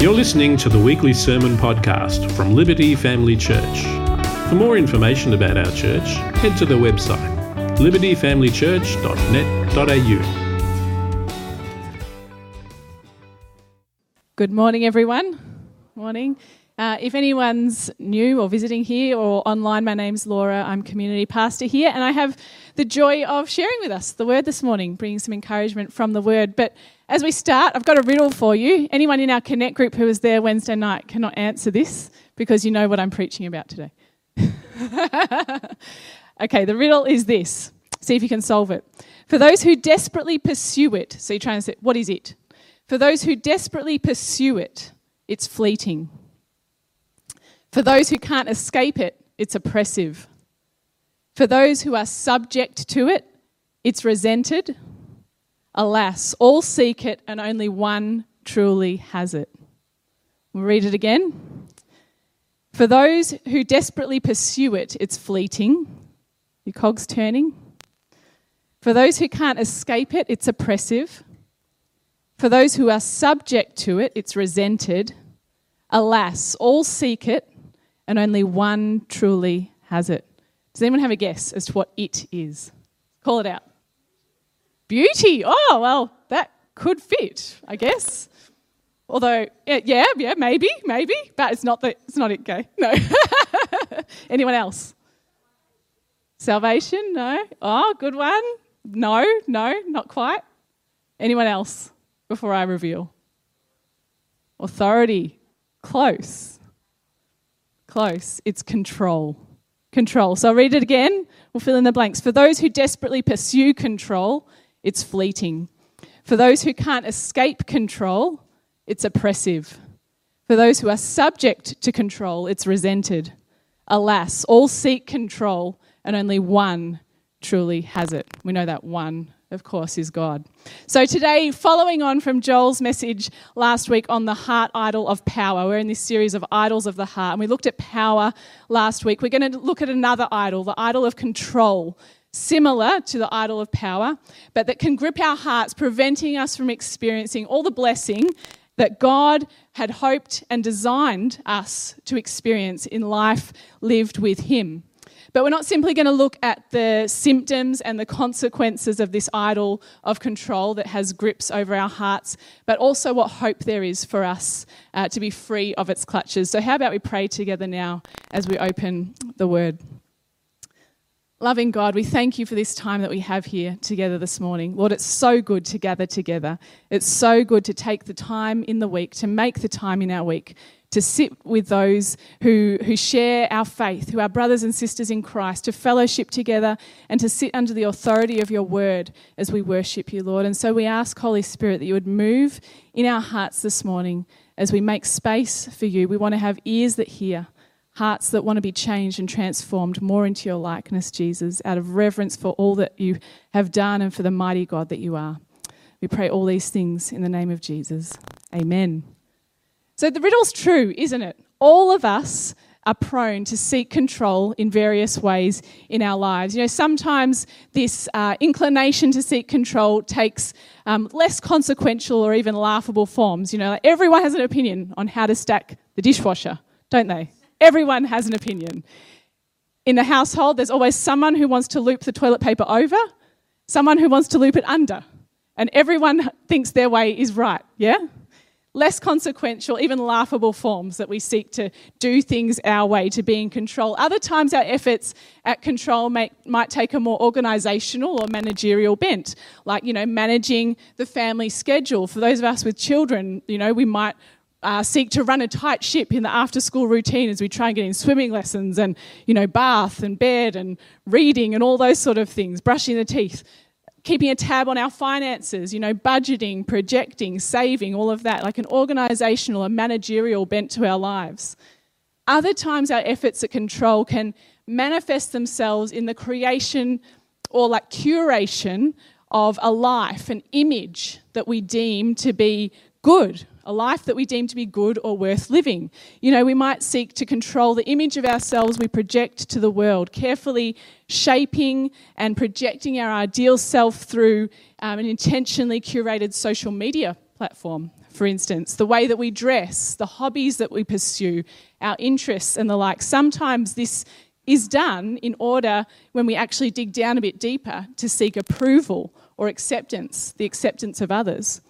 You're listening to the weekly sermon podcast from Liberty Family Church. For more information about our church, head to the website libertyfamilychurch.net.au. Good morning, everyone. Morning. Uh, if anyone's new or visiting here or online, my name's Laura. I'm community pastor here, and I have the joy of sharing with us the word this morning, bringing some encouragement from the word. But as we start, I've got a riddle for you. Anyone in our Connect group who was there Wednesday night cannot answer this because you know what I'm preaching about today. okay, the riddle is this. See if you can solve it. For those who desperately pursue it, so you're trying to say, what is it? For those who desperately pursue it, it's fleeting. For those who can't escape it, it's oppressive. For those who are subject to it, it's resented. Alas, all seek it, and only one truly has it. We'll read it again. For those who desperately pursue it, it's fleeting. Your cog's turning. For those who can't escape it, it's oppressive. For those who are subject to it, it's resented. Alas, all seek it, and only one truly has it. Does anyone have a guess as to what it is? Call it out. Beauty. Oh, well, that could fit, I guess. Although, yeah, yeah, maybe, maybe, but it's not the, it's not it. Okay, no. Anyone else? Salvation? No. Oh, good one. No, no, not quite. Anyone else before I reveal? Authority. Close. Close. It's control. Control. So I'll read it again. We'll fill in the blanks. For those who desperately pursue control, it's fleeting. For those who can't escape control, it's oppressive. For those who are subject to control, it's resented. Alas, all seek control, and only one truly has it. We know that one of course, is God. So, today, following on from Joel's message last week on the heart idol of power, we're in this series of idols of the heart, and we looked at power last week. We're going to look at another idol, the idol of control, similar to the idol of power, but that can grip our hearts, preventing us from experiencing all the blessing that God had hoped and designed us to experience in life lived with Him. But we're not simply going to look at the symptoms and the consequences of this idol of control that has grips over our hearts, but also what hope there is for us uh, to be free of its clutches. So, how about we pray together now as we open the word? Loving God, we thank you for this time that we have here together this morning. Lord, it's so good to gather together. It's so good to take the time in the week, to make the time in our week to sit with those who, who share our faith, who are brothers and sisters in Christ, to fellowship together and to sit under the authority of your word as we worship you, Lord. And so we ask, Holy Spirit, that you would move in our hearts this morning as we make space for you. We want to have ears that hear, hearts that want to be changed and transformed more into your likeness, Jesus, out of reverence for all that you have done and for the mighty God that you are. We pray all these things in the name of Jesus. Amen. So the riddle's true, isn't it? All of us are prone to seek control in various ways in our lives. You know, sometimes this uh, inclination to seek control takes um, less consequential or even laughable forms. You know, like everyone has an opinion on how to stack the dishwasher, don't they? Everyone has an opinion. In the household, there's always someone who wants to loop the toilet paper over, someone who wants to loop it under, and everyone thinks their way is right, yeah? Less consequential, even laughable forms that we seek to do things our way, to be in control. Other times, our efforts at control may, might take a more organisational or managerial bent, like, you know, managing the family schedule. For those of us with children, you know, we might uh, seek to run a tight ship in the after school routine as we try and get in swimming lessons and, you know, bath and bed and reading and all those sort of things, brushing the teeth keeping a tab on our finances, you know, budgeting, projecting, saving, all of that, like an organizational, a managerial bent to our lives. Other times, our efforts at control can manifest themselves in the creation or like curation of a life, an image that we deem to be good a life that we deem to be good or worth living. You know, we might seek to control the image of ourselves we project to the world, carefully shaping and projecting our ideal self through um, an intentionally curated social media platform, for instance, the way that we dress, the hobbies that we pursue, our interests, and the like. Sometimes this is done in order, when we actually dig down a bit deeper, to seek approval or acceptance, the acceptance of others.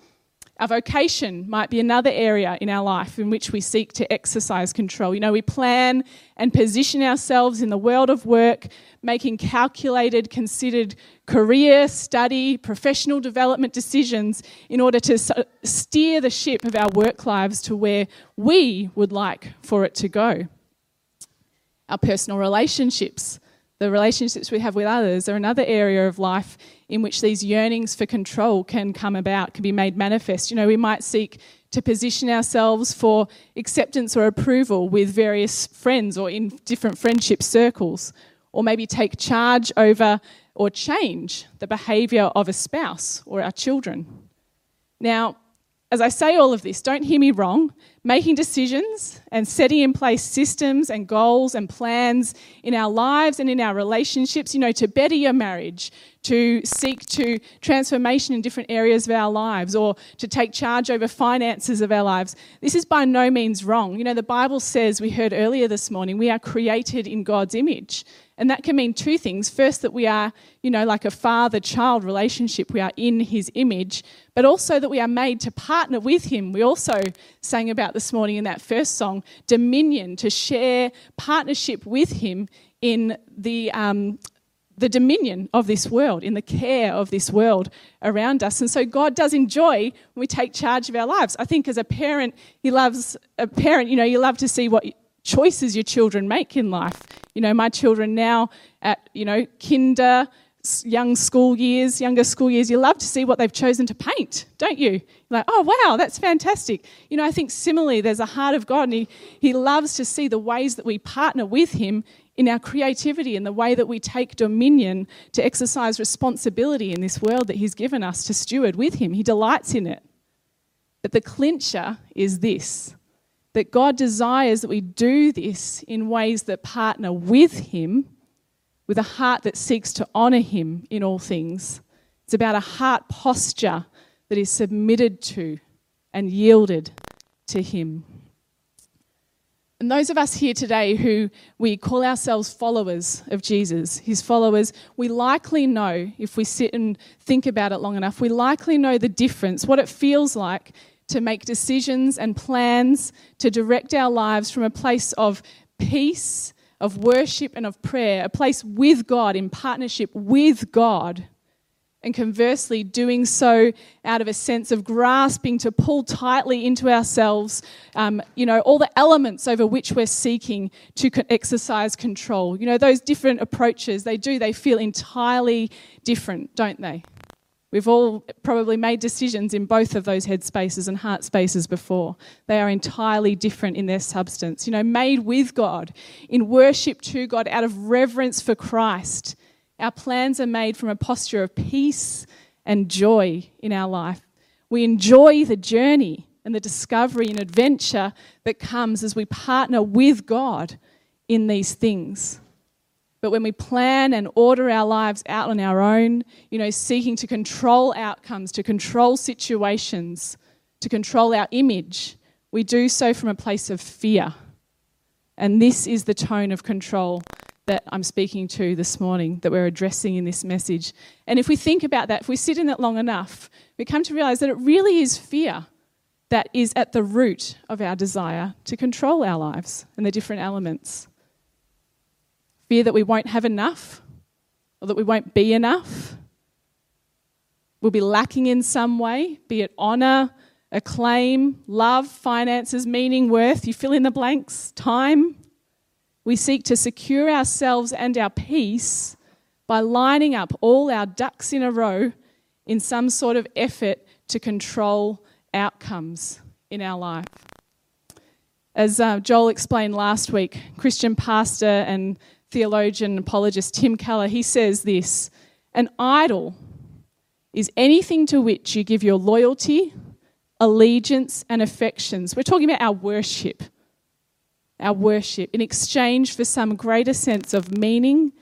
Our vocation might be another area in our life in which we seek to exercise control. You know, we plan and position ourselves in the world of work, making calculated, considered career, study, professional development decisions in order to steer the ship of our work lives to where we would like for it to go. Our personal relationships the relationships we have with others are another area of life in which these yearnings for control can come about, can be made manifest. You know, we might seek to position ourselves for acceptance or approval with various friends or in different friendship circles, or maybe take charge over or change the behaviour of a spouse or our children. Now, as I say all of this, don't hear me wrong. Making decisions and setting in place systems and goals and plans in our lives and in our relationships, you know, to better your marriage, to seek to transformation in different areas of our lives, or to take charge over finances of our lives. This is by no means wrong. You know, the Bible says, we heard earlier this morning, we are created in God's image. And that can mean two things. First, that we are, you know, like a father child relationship, we are in his image, but also that we are made to partner with him. We also sang about this morning in that first song dominion, to share partnership with him in the. Um, the dominion of this world, in the care of this world around us. And so God does enjoy when we take charge of our lives. I think as a parent, He loves, a parent, you know, you love to see what choices your children make in life. You know, my children now at, you know, kinder, young school years, younger school years, you love to see what they've chosen to paint, don't you? You're like, oh, wow, that's fantastic. You know, I think similarly, there's a heart of God, and he, he loves to see the ways that we partner with Him in our creativity and the way that we take dominion to exercise responsibility in this world that He's given us to steward with Him. He delights in it. But the clincher is this that God desires that we do this in ways that partner with Him, with a heart that seeks to honour Him in all things. It's about a heart posture that is submitted to and yielded to Him. And those of us here today who we call ourselves followers of Jesus, his followers, we likely know, if we sit and think about it long enough, we likely know the difference, what it feels like to make decisions and plans to direct our lives from a place of peace, of worship, and of prayer, a place with God, in partnership with God. And conversely, doing so out of a sense of grasping to pull tightly into ourselves, um, you know, all the elements over which we're seeking to exercise control. You know, those different approaches, they do, they feel entirely different, don't they? We've all probably made decisions in both of those head spaces and heart spaces before. They are entirely different in their substance. You know, made with God, in worship to God, out of reverence for Christ. Our plans are made from a posture of peace and joy in our life. We enjoy the journey and the discovery and adventure that comes as we partner with God in these things. But when we plan and order our lives out on our own, you know, seeking to control outcomes, to control situations, to control our image, we do so from a place of fear. And this is the tone of control that I'm speaking to this morning, that we're addressing in this message. And if we think about that, if we sit in it long enough, we come to realize that it really is fear that is at the root of our desire to control our lives and the different elements fear that we won't have enough or that we won't be enough. We'll be lacking in some way, be it honour, acclaim, love, finances, meaning, worth. You fill in the blanks, time. We seek to secure ourselves and our peace by lining up all our ducks in a row in some sort of effort to control outcomes in our life. As uh, Joel explained last week, Christian pastor and theologian and apologist Tim Keller, he says this An idol is anything to which you give your loyalty, allegiance, and affections. We're talking about our worship. Our worship in exchange for some greater sense of meaning,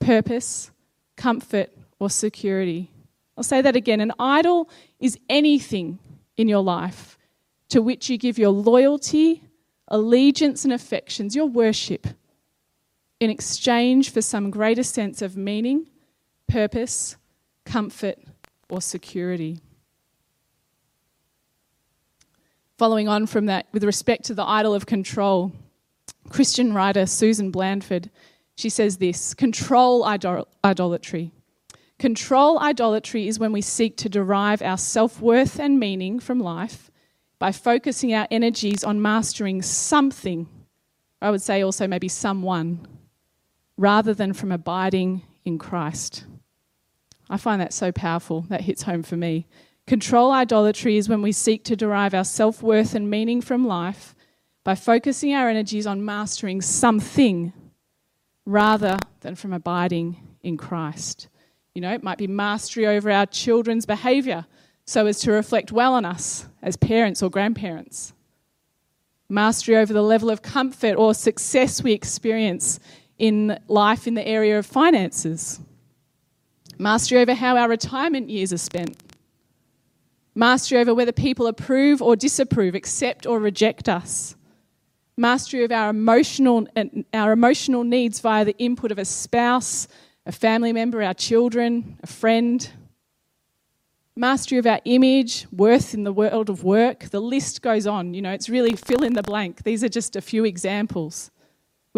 purpose, comfort, or security. I'll say that again. An idol is anything, in your life to which you give your loyalty, allegiance, and affections, your worship, in exchange for some greater sense of meaning, purpose, comfort, or security. Following on from that, with respect to the idol of control, Christian writer Susan Blandford, she says this control idol- idolatry. Control idolatry is when we seek to derive our self worth and meaning from life by focusing our energies on mastering something, I would say also maybe someone, rather than from abiding in Christ. I find that so powerful. That hits home for me. Control idolatry is when we seek to derive our self worth and meaning from life by focusing our energies on mastering something rather than from abiding in Christ. You know, it might be mastery over our children's behaviour so as to reflect well on us as parents or grandparents. Mastery over the level of comfort or success we experience in life in the area of finances. Mastery over how our retirement years are spent. Mastery over whether people approve or disapprove, accept or reject us. Mastery of our emotional, our emotional needs via the input of a spouse, a family member, our children, a friend, mastery of our image, worth in the world of work. The list goes on. You know, it's really fill in the blank. These are just a few examples.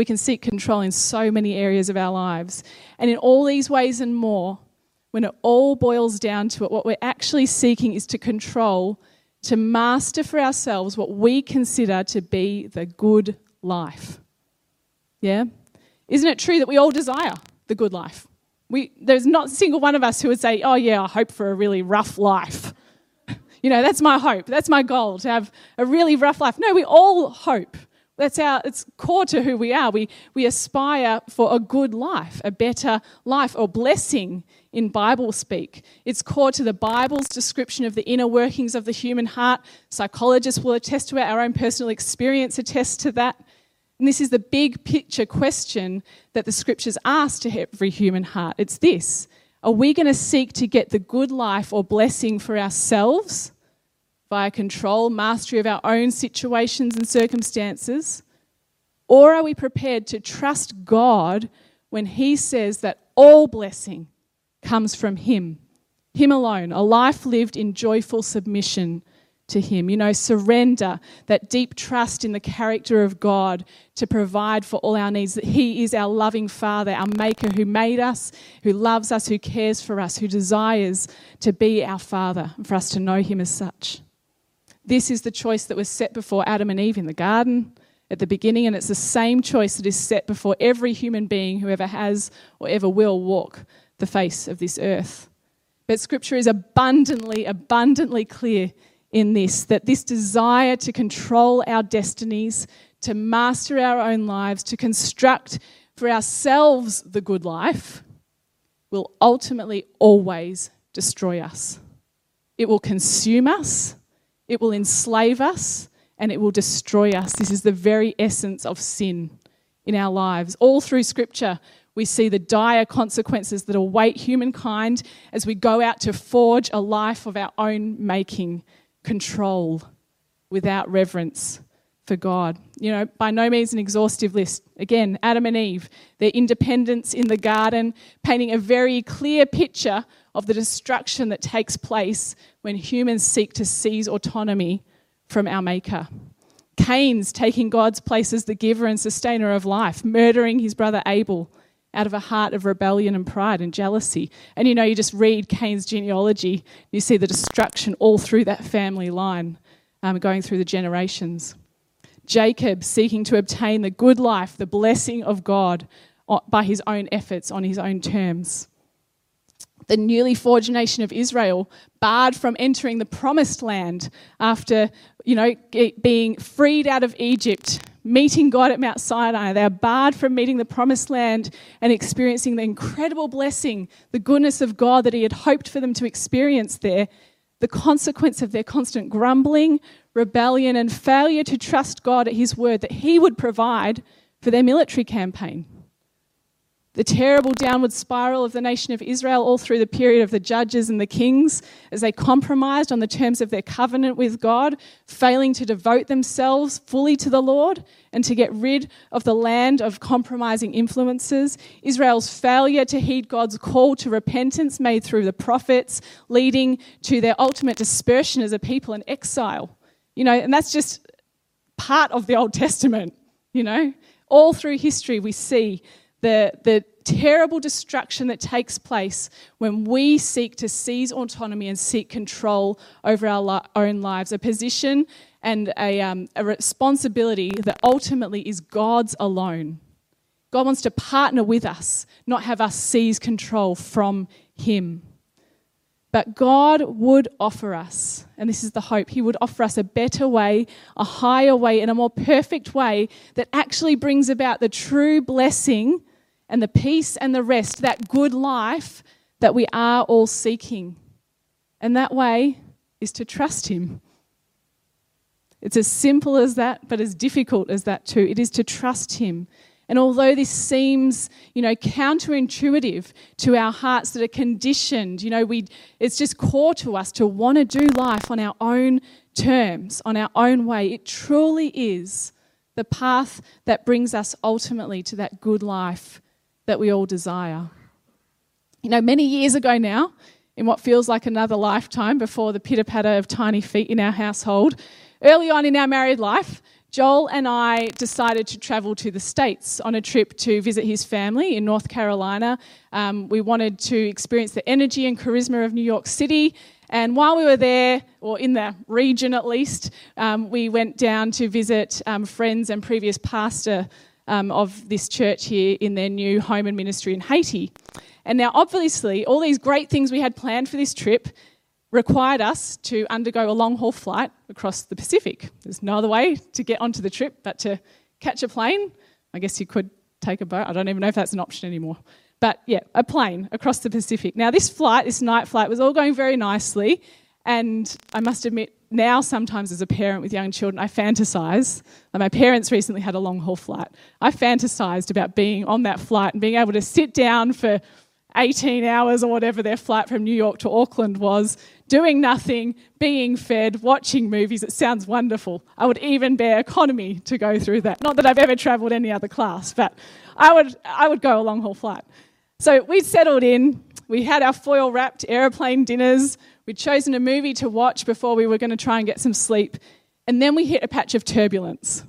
We can seek control in so many areas of our lives. And in all these ways and more, when it all boils down to it, what we're actually seeking is to control, to master for ourselves what we consider to be the good life. Yeah? Isn't it true that we all desire the good life? We, there's not a single one of us who would say, Oh, yeah, I hope for a really rough life. you know, that's my hope. That's my goal to have a really rough life. No, we all hope. That's our, it's core to who we are. We, we aspire for a good life, a better life, or blessing in Bible speak. It's core to the Bible's description of the inner workings of the human heart. Psychologists will attest to it, our own personal experience attests to that. And this is the big picture question that the scriptures ask to every human heart. It's this Are we going to seek to get the good life or blessing for ourselves via control, mastery of our own situations and circumstances? Or are we prepared to trust God when He says that all blessing comes from Him? Him alone, a life lived in joyful submission to Him. You know, surrender, that deep trust in the character of God to provide for all our needs, that He is our loving Father, our Maker who made us, who loves us, who cares for us, who desires to be our Father, and for us to know Him as such. This is the choice that was set before Adam and Eve in the garden at the beginning, and it's the same choice that is set before every human being who ever has or ever will walk the face of this earth. But Scripture is abundantly, abundantly clear in this that this desire to control our destinies, to master our own lives, to construct for ourselves the good life, will ultimately always destroy us. It will consume us, it will enslave us, and it will destroy us. This is the very essence of sin in our lives. All through Scripture, we see the dire consequences that await humankind as we go out to forge a life of our own making control without reverence for God. You know, by no means an exhaustive list. Again, Adam and Eve, their independence in the garden, painting a very clear picture of the destruction that takes place when humans seek to seize autonomy from our Maker. Cain's taking God's place as the giver and sustainer of life, murdering his brother Abel out of a heart of rebellion and pride and jealousy. And you know, you just read Cain's genealogy, you see the destruction all through that family line, um, going through the generations. Jacob seeking to obtain the good life, the blessing of God uh, by his own efforts, on his own terms. The newly forged nation of Israel, barred from entering the promised land after, you know, being freed out of Egypt meeting God at Mount Sinai. They are barred from meeting the promised land and experiencing the incredible blessing, the goodness of God that He had hoped for them to experience there. The consequence of their constant grumbling, rebellion, and failure to trust God at His word that He would provide for their military campaign. the terrible downward spiral of the nation of Israel all through the period of the judges and the kings as they compromised on the terms of their covenant with God, failing to devote themselves fully to the Lord and to get rid of the land of compromising influences. Israel's failure to heed God's call to repentance made through the prophets, leading to their ultimate dispersion as a people in exile. You know, and that's just part of the Old Testament, you know. All through history, we see the, the terrible destruction that takes place when we seek to seize autonomy and seek control over our li- own lives, a position and a, um, a responsibility that ultimately is God's alone. God wants to partner with us, not have us seize control from Him. But God would offer us, and this is the hope, He would offer us a better way, a higher way, and a more perfect way that actually brings about the true blessing and the peace and the rest, that good life that we are all seeking. And that way is to trust Him. It's as simple as that, but as difficult as that too. It is to trust Him. And although this seems, you know, counterintuitive to our hearts that are conditioned, you know, we, it's just core to us to want to do life on our own terms, on our own way. It truly is the path that brings us ultimately to that good life that we all desire. You know, many years ago now, in what feels like another lifetime before the pitter patter of tiny feet in our household, early on in our married life, Joel and I decided to travel to the States on a trip to visit his family in North Carolina. Um, we wanted to experience the energy and charisma of New York City. And while we were there, or in the region at least, um, we went down to visit um, friends and previous pastor um, of this church here in their new home and ministry in Haiti. And now, obviously, all these great things we had planned for this trip required us to undergo a long haul flight across the Pacific. There's no other way to get onto the trip but to catch a plane. I guess you could take a boat. I don't even know if that's an option anymore. But yeah, a plane across the Pacific. Now, this flight, this night flight, was all going very nicely. And I must admit, now sometimes as a parent with young children, I fantasize. Like my parents recently had a long haul flight. I fantasized about being on that flight and being able to sit down for 18 hours or whatever their flight from New York to Auckland was, doing nothing, being fed, watching movies. It sounds wonderful. I would even bear economy to go through that. Not that I've ever travelled any other class, but I would, I would go a long haul flight. So we settled in. We had our foil wrapped aeroplane dinners. We'd chosen a movie to watch before we were going to try and get some sleep, and then we hit a patch of turbulence.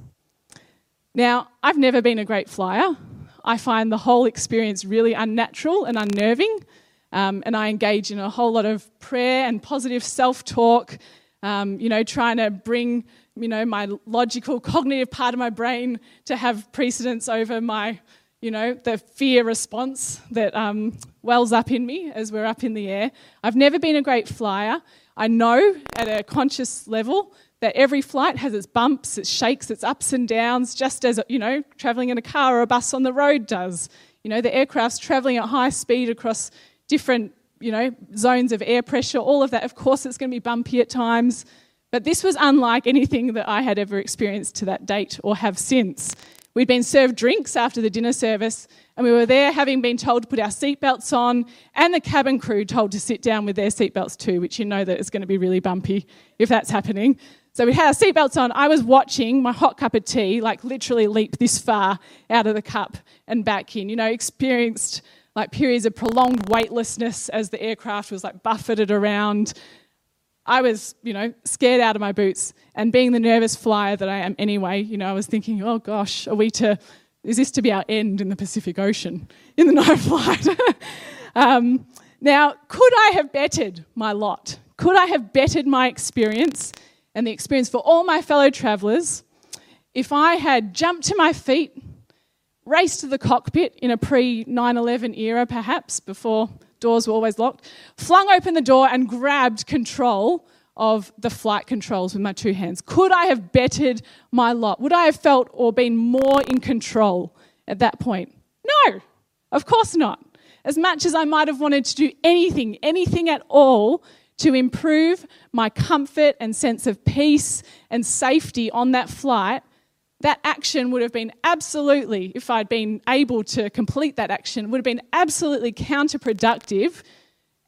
Now, I've never been a great flyer. I find the whole experience really unnatural and unnerving, um, and I engage in a whole lot of prayer and positive self talk, um, you know, trying to bring you know, my logical, cognitive part of my brain to have precedence over my you know, the fear response that um, wells up in me as we're up in the air. I've never been a great flyer. I know at a conscious level that every flight has its bumps, its shakes, its ups and downs, just as, you know, travelling in a car or a bus on the road does. You know, the aircraft's travelling at high speed across different, you know, zones of air pressure, all of that. Of course, it's going to be bumpy at times. But this was unlike anything that I had ever experienced to that date or have since. We'd been served drinks after the dinner service, and we were there having been told to put our seatbelts on, and the cabin crew told to sit down with their seatbelts too, which you know that it's going to be really bumpy if that's happening. So we had our seatbelts on. I was watching my hot cup of tea, like literally leap this far out of the cup and back in. You know, experienced like periods of prolonged weightlessness as the aircraft was like buffeted around. I was, you know, scared out of my boots. And being the nervous flyer that I am anyway, you know, I was thinking, oh gosh, are we to, is this to be our end in the Pacific Ocean in the night flight? um, now, could I have bettered my lot? Could I have bettered my experience and the experience for all my fellow travellers if I had jumped to my feet, raced to the cockpit in a pre 9 11 era, perhaps, before doors were always locked, flung open the door and grabbed control of the flight controls with my two hands. Could I have bettered my lot? Would I have felt or been more in control at that point? No, of course not. As much as I might have wanted to do anything, anything at all to improve my comfort and sense of peace and safety on that flight, that action would have been absolutely, if I'd been able to complete that action, would have been absolutely counterproductive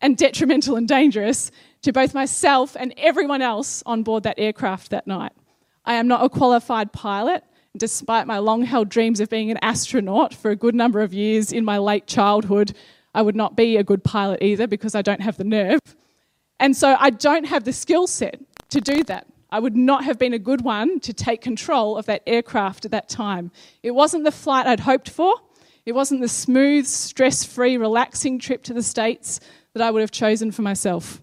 and detrimental and dangerous to both myself and everyone else on board that aircraft that night. I am not a qualified pilot, despite my long held dreams of being an astronaut for a good number of years in my late childhood. I would not be a good pilot either because I don't have the nerve. And so I don't have the skill set to do that. I would not have been a good one to take control of that aircraft at that time. It wasn't the flight I'd hoped for. It wasn't the smooth, stress free, relaxing trip to the States that I would have chosen for myself.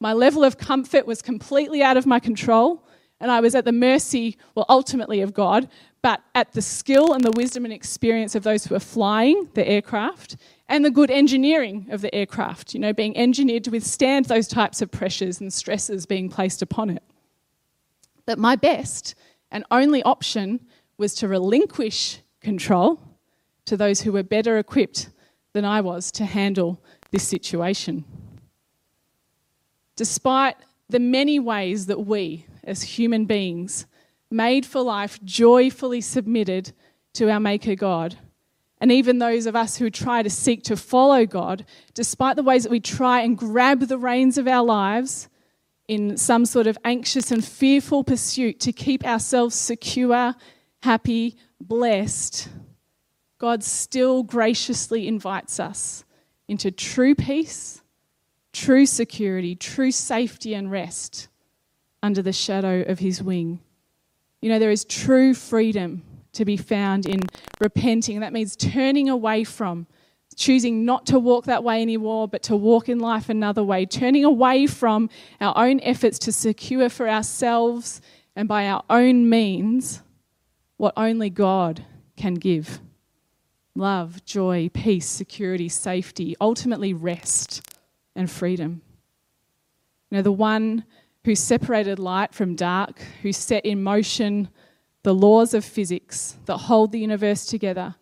My level of comfort was completely out of my control, and I was at the mercy, well, ultimately of God, but at the skill and the wisdom and experience of those who were flying the aircraft and the good engineering of the aircraft, you know, being engineered to withstand those types of pressures and stresses being placed upon it But my best and only option was to relinquish control to those who were better equipped than I was to handle this situation. Despite the many ways that we, as human beings, made for life, joyfully submitted to our Maker God, and even those of us who try to seek to follow God, despite the ways that we try and grab the reins of our lives in some sort of anxious and fearful pursuit to keep ourselves secure, happy, blessed, God still graciously invites us into true peace, true security, true safety and rest under the shadow of His wing. You know, there is true freedom to be found in repenting. That means turning away from choosing not to walk that way anymore, but to walk in life another way, turning away from our own efforts to secure for ourselves and by our own means what only God can give love, joy, peace, security, safety, ultimately rest and freedom. You know, the one who separated light from dark, who set in motion the laws of physics that hold the universe together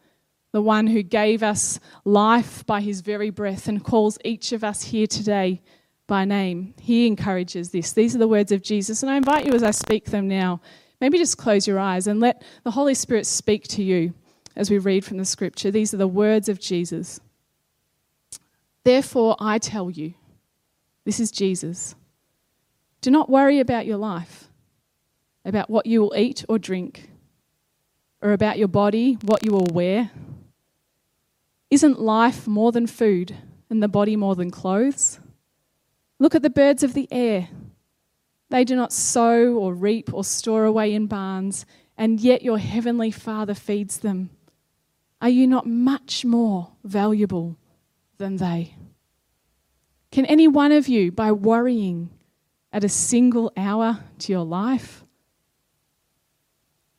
the one who gave us life by his very breath and calls each of us here today by name. He encourages this. These are the words of Jesus, and I invite you as I speak them now, maybe just close your eyes and let the Holy Spirit speak to you as we read from the scripture. These are the words of Jesus. Therefore, I tell you, this is Jesus. Do not worry about your life, about what you will eat or drink, or about your body, what you will wear. Isn't life more than food and the body more than clothes? Look at the birds of the air. They do not sow or reap or store away in barns, and yet your heavenly Father feeds them. Are you not much more valuable than they? Can any one of you, by worrying, add a single hour to your life?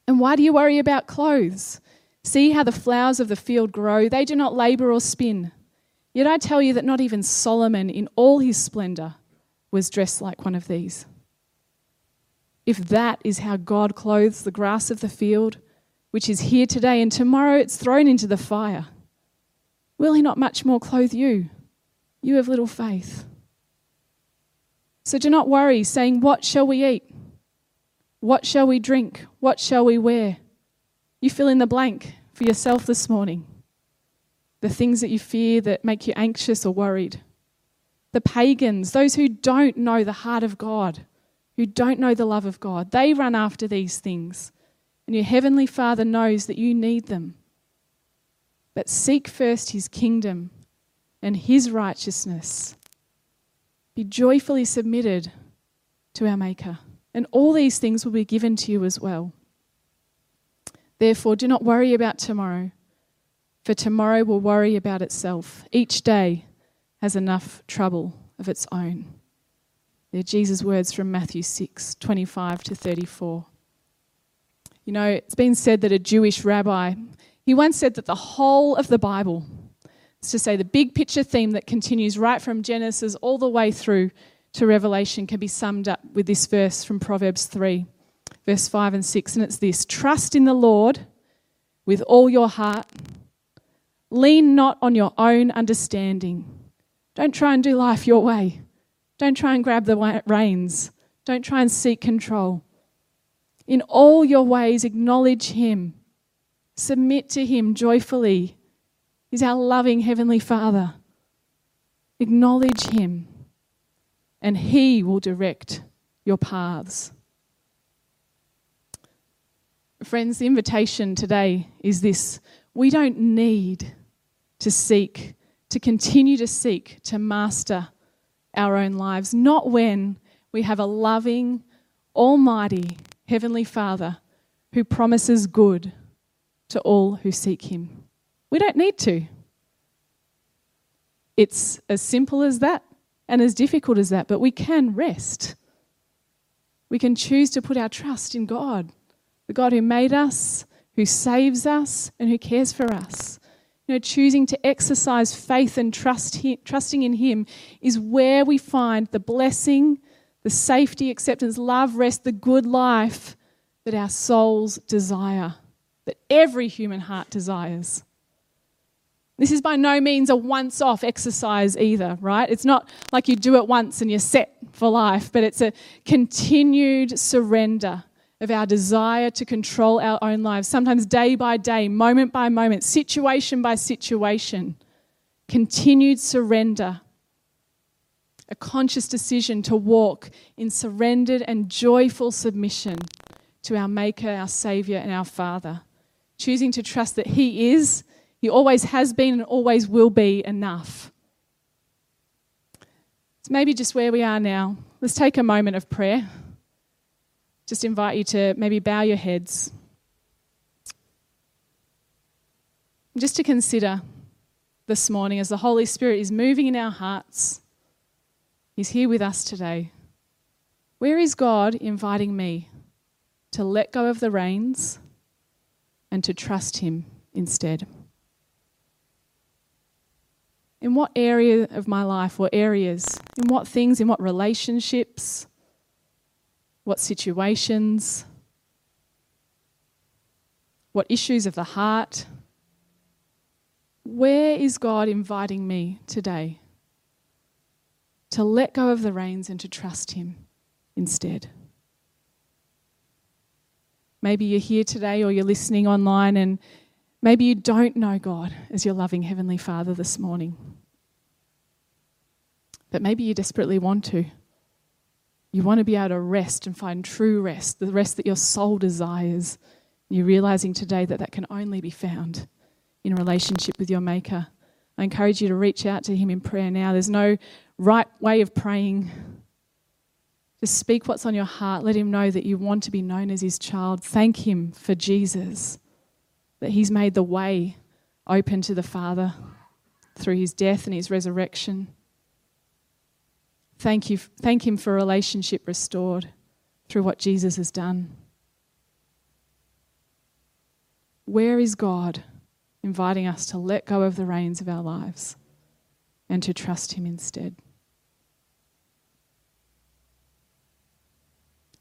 And why do you worry about clothes? See how the flowers of the field grow. They do not labor or spin. Yet I tell you that not even Solomon, in all his splendor, was dressed like one of these. If that is how God clothes the grass of the field, which is here today and tomorrow it's thrown into the fire, will he not much more clothe you? You have little faith. So do not worry, saying, What shall we eat? What shall we drink? What shall we wear? You fill in the blank for yourself this morning. The things that you fear that make you anxious or worried. The pagans, those who don't know the heart of God, who don't know the love of God, they run after these things. And your heavenly Father knows that you need them. But seek first his kingdom and his righteousness. Be joyfully submitted to our Maker, and all these things will be given to you as well. Therefore, do not worry about tomorrow, for tomorrow will worry about itself. Each day has enough trouble of its own. They're Jesus' words from Matthew 6 25 to 34. You know, it's been said that a Jewish rabbi, he once said that the whole of the Bible, is to say the big picture theme that continues right from Genesis all the way through to Revelation, can be summed up with this verse from Proverbs 3 verse 5 and 6, and it's this Trust in the Lord with all your heart. Lean not on your own understanding. Don't try and do life your way. Don't try and grab the reins. Don't try and seek control. In all your ways, acknowledge Him. Submit to Him joyfully. He's our loving Heavenly Father. Acknowledge Him, and He will direct your paths. Friends, the invitation today is this we don't need to seek, to continue to seek to master our own lives, not when we have a loving, almighty Heavenly Father who promises good to all who seek Him. We don't need to. It's as simple as that and as difficult as that, but we can rest. We can choose to put our trust in God, the God who made us, who saves us, and who cares for us. You know, choosing to exercise faith and trust, trusting in Him is where we find the blessing, the safety, acceptance, love, rest, the good life that our souls desire, that every human heart desires. This is by no means a once off exercise either, right? It's not like you do it once and you're set for life, but it's a continued surrender of our desire to control our own lives, sometimes day by day, moment by moment, situation by situation. Continued surrender. A conscious decision to walk in surrendered and joyful submission to our Maker, our Saviour, and our Father. Choosing to trust that He is he always has been and always will be enough. It's maybe just where we are now. Let's take a moment of prayer. Just invite you to maybe bow your heads. Just to consider this morning as the Holy Spirit is moving in our hearts. He's here with us today. Where is God inviting me to let go of the reins and to trust Him instead? In what area of my life or areas? In what things? In what relationships? What situations? What issues of the heart? Where is God inviting me today to let go of the reins and to trust Him instead? Maybe you're here today or you're listening online and Maybe you don't know God as your loving Heavenly Father this morning. But maybe you desperately want to. You want to be able to rest and find true rest, the rest that your soul desires. You're realizing today that that can only be found in a relationship with your Maker. I encourage you to reach out to Him in prayer now. There's no right way of praying. Just speak what's on your heart. Let Him know that you want to be known as His child. Thank Him for Jesus that He's made the way open to the Father through His death and His resurrection. Thank, you, thank Him for relationship restored through what Jesus has done. Where is God inviting us to let go of the reins of our lives and to trust Him instead?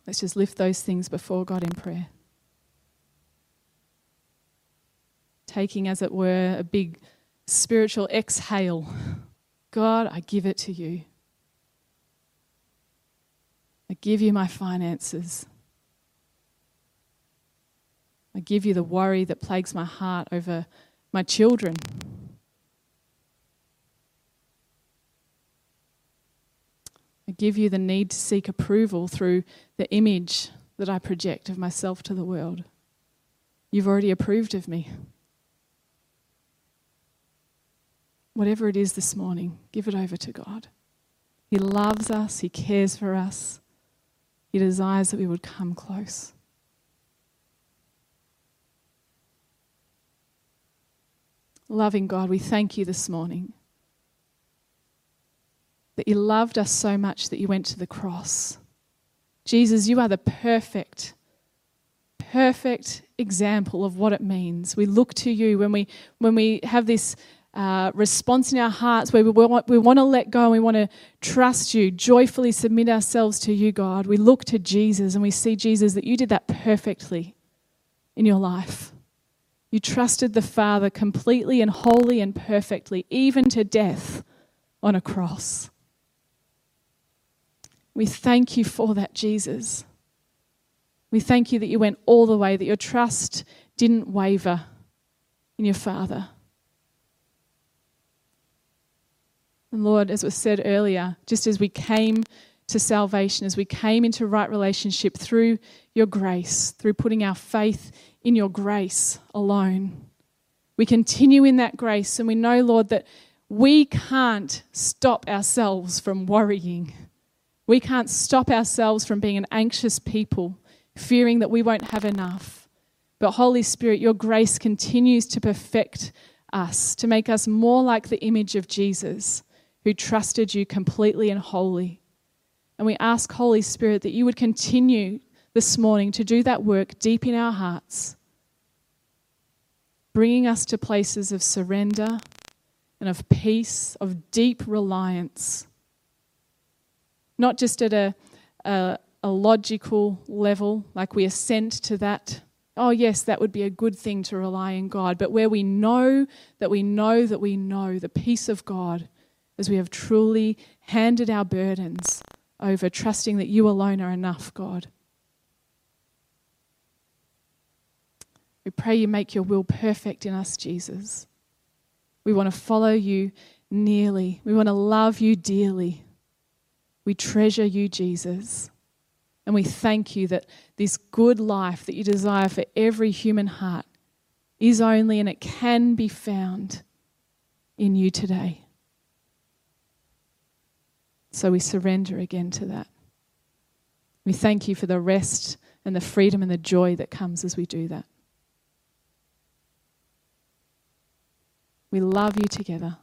Let's just lift those things before God in prayer. Taking, as it were, a big spiritual exhale. God, I give it to you. I give you my finances. I give you the worry that plagues my heart over my children. I give you the need to seek approval through the image that I project of myself to the world. You've already approved of me. Whatever it is this morning, give it over to God. He loves us, He cares for us, He desires that we would come close. Loving God, we thank you this morning that you loved us so much that you went to the cross. Jesus, you are the perfect, perfect example of what it means. We look to you when we, when we have this uh, response in our hearts where we want, we want to let go and we want to trust you, joyfully submit ourselves to you, God. We look to Jesus and we see, Jesus, that you did that perfectly in your life. You trusted the Father completely and wholly and perfectly, even to death on a cross. We thank you for that, Jesus. We thank you that you went all the way, that your trust didn't waver in your Father. And Lord, as was said earlier, just as we came to salvation, as we came into right relationship through your grace, through putting our faith in your grace alone, we continue in that grace and we know, Lord, that we can't stop ourselves from worrying. We can't stop ourselves from being an anxious people, fearing that we won't have enough. But Holy Spirit, your grace continues to perfect us, to make us more like the image of Jesus, who trusted you completely and wholly. And we ask, Holy Spirit, that you would continue this morning to do that work deep in our hearts, bringing us to places of surrender and of peace, of deep reliance. Not just at a, a, a logical level, like we assent to that. Oh, yes, that would be a good thing to rely in God, but where we know that we know that we know the peace of God as we have truly handed our burdens over, trusting that you alone are enough, God. We pray you make your will perfect in us, Jesus. We want to follow you nearly. We want to love you dearly. We treasure you, Jesus. And we thank you that this good life that you desire for every human heart is only and it can be found in you today. So we surrender again to that. We thank you for the rest and the freedom and the joy that comes as we do that. We love you together.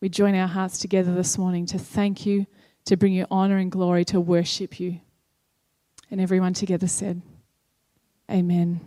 We join our hearts together this morning to thank you, to bring you honor and glory, to worship you. And everyone together said, Amen.